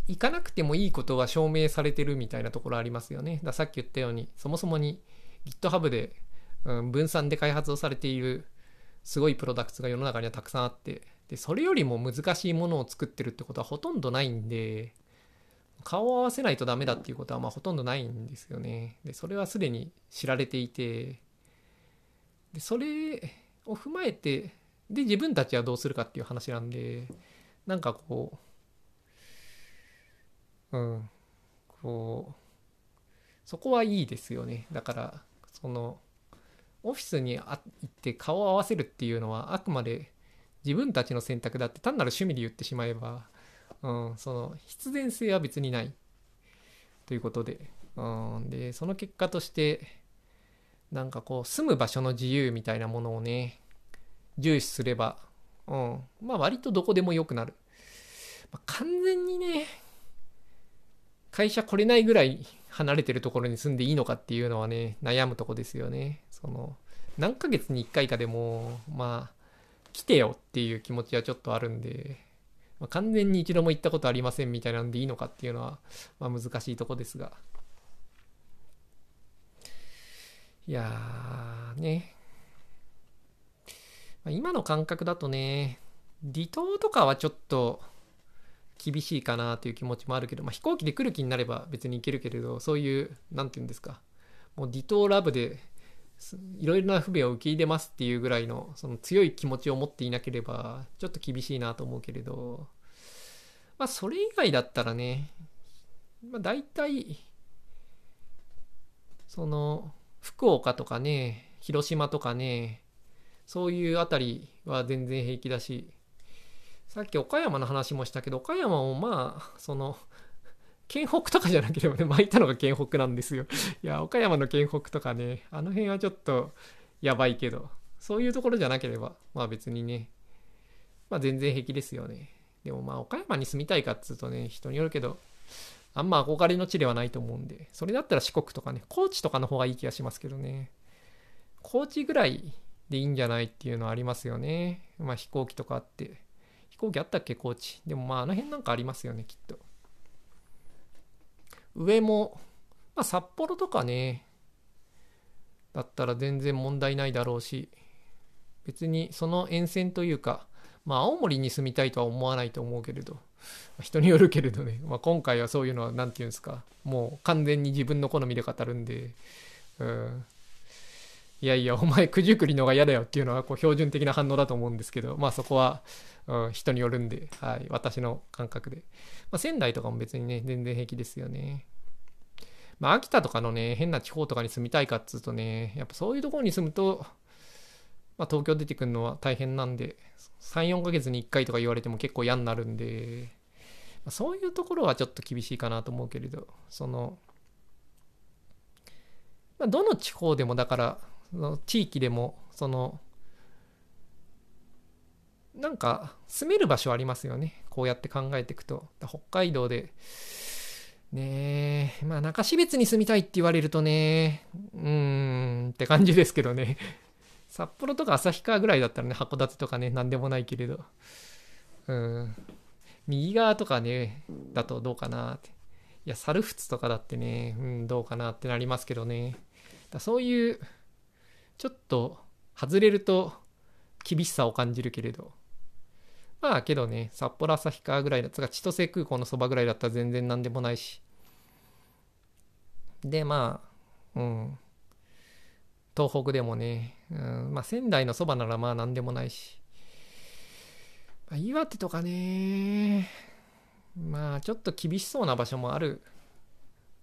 行かなくてもいいことは証明されてるみたいなところありますよね。ださっき言ったように、そもそもに GitHub で、うん、分散で開発をされているすごいプロダクツが世の中にはたくさんあって、で、それよりも難しいものを作ってるってことはほとんどないんで、顔を合わせないとダメだっていうことはまあほとんどないんですよね。で、それはすでに知られていて、で、それを踏まえて、で、自分たちはどうするかっていう話なんで、なんかこう、うん、こう、そこはいいですよね。だから、その、オフィスに行って顔を合わせるっていうのはあくまで自分たちの選択だって単なる趣味で言ってしまえば、うん、その必然性は別にないということで、うん、でその結果としてなんかこう住む場所の自由みたいなものをね重視すれば、うん、まあ割とどこでもよくなる、まあ、完全にね会社来れないぐらい離れてるところに住んでいいのかっていうのはね悩むとこですよね。その何ヶ月に1回かでもまあ来てよっていう気持ちはちょっとあるんで、まあ、完全に一度も行ったことありませんみたいなんでいいのかっていうのは、まあ、難しいとこですが。いやーね。まあ、今の感覚だとね、離島とかはちょっと厳しいかなという気持ちもあるけど、まあ、飛行機で来る気になれば別に行けるけれど、そういう、なんて言うんですか、もう離島ラブでいろいろな不便を受け入れますっていうぐらいのその強い気持ちを持っていなければちょっと厳しいなと思うけれどまあそれ以外だったらねまあ大体その福岡とかね広島とかねそういうあたりは全然平気だしさっき岡山の話もしたけど岡山もまあその県北とかじゃなければね、巻いたのが県北なんですよ。いや、岡山の県北とかね、あの辺はちょっとやばいけど、そういうところじゃなければ、まあ別にね、まあ全然平気ですよね。でもまあ岡山に住みたいかっつうとね、人によるけど、あんま憧れの地ではないと思うんで、それだったら四国とかね、高知とかの方がいい気がしますけどね。高知ぐらいでいいんじゃないっていうのはありますよね。まあ飛行機とかあって。飛行機あったっけ高知？でもまああの辺なんかありますよね、きっと。上も、まあ、札幌とかね、だったら全然問題ないだろうし、別にその沿線というか、まあ、青森に住みたいとは思わないと思うけれど、人によるけれどね、まあ、今回はそういうのは何て言うんですか、もう完全に自分の好みで語るんで、うん、いやいや、お前九十九里のが嫌だよっていうのはこう標準的な反応だと思うんですけど、まあそこは、うん、人によるんで、はい、私の感覚で。まあ、仙台とかも別にね、全然平気ですよね。まあ、秋田とかのね、変な地方とかに住みたいかっつうとね、やっぱそういうところに住むと、まあ、東京出てくるのは大変なんで、3、4ヶ月に1回とか言われても結構嫌になるんで、まあ、そういうところはちょっと厳しいかなと思うけれど、その、まあ、どの地方でもだから、その地域でも、その、なんか住める場所ありますよね。こうやって考えていくと。北海道で、ねえ、まあ中標津に住みたいって言われるとね、うーんって感じですけどね。札幌とか旭川ぐらいだったらね、函館とかね、なんでもないけれど。うん。右側とかね、だとどうかなって。いや、猿払とかだってね、うん、どうかなってなりますけどね。だそういう、ちょっと外れると厳しさを感じるけれど。まあけどね、札幌旭川ぐらいだったら、千歳空港のそばぐらいだったら全然なんでもないし。で、まあ、うん。東北でもね、うん、まあ仙台のそばならまあ何でもないし、まあ、岩手とかね、まあちょっと厳しそうな場所もある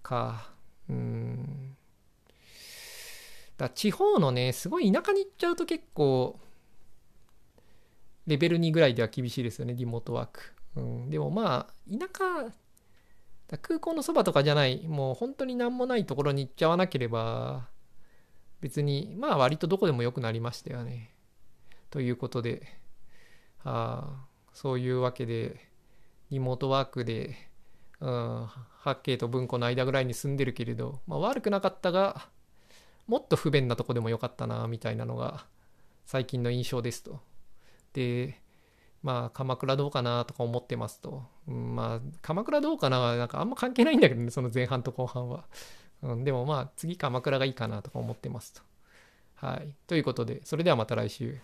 か。うん。だ地方のね、すごい田舎に行っちゃうと結構、レベル2ぐらいでは厳しいですよね、リモートワーク。うん、でもまあ、田舎、空港のそばとかじゃない、もう本当に何もないところに行っちゃわなければ、別にまあ割とどこでも良くなりましたよね。ということで、あそういうわけでリモートワークで、うん、八景と文庫の間ぐらいに住んでるけれど、まあ、悪くなかったがもっと不便なとこでもよかったなみたいなのが最近の印象ですと。でまあ鎌倉どうかなとか思ってますと、うん、まあ鎌倉どうかなはなんかあんま関係ないんだけどねその前半と後半は。うん、でもまあ次鎌倉がいいかなとか思ってますと。はい。ということで、それではまた来週。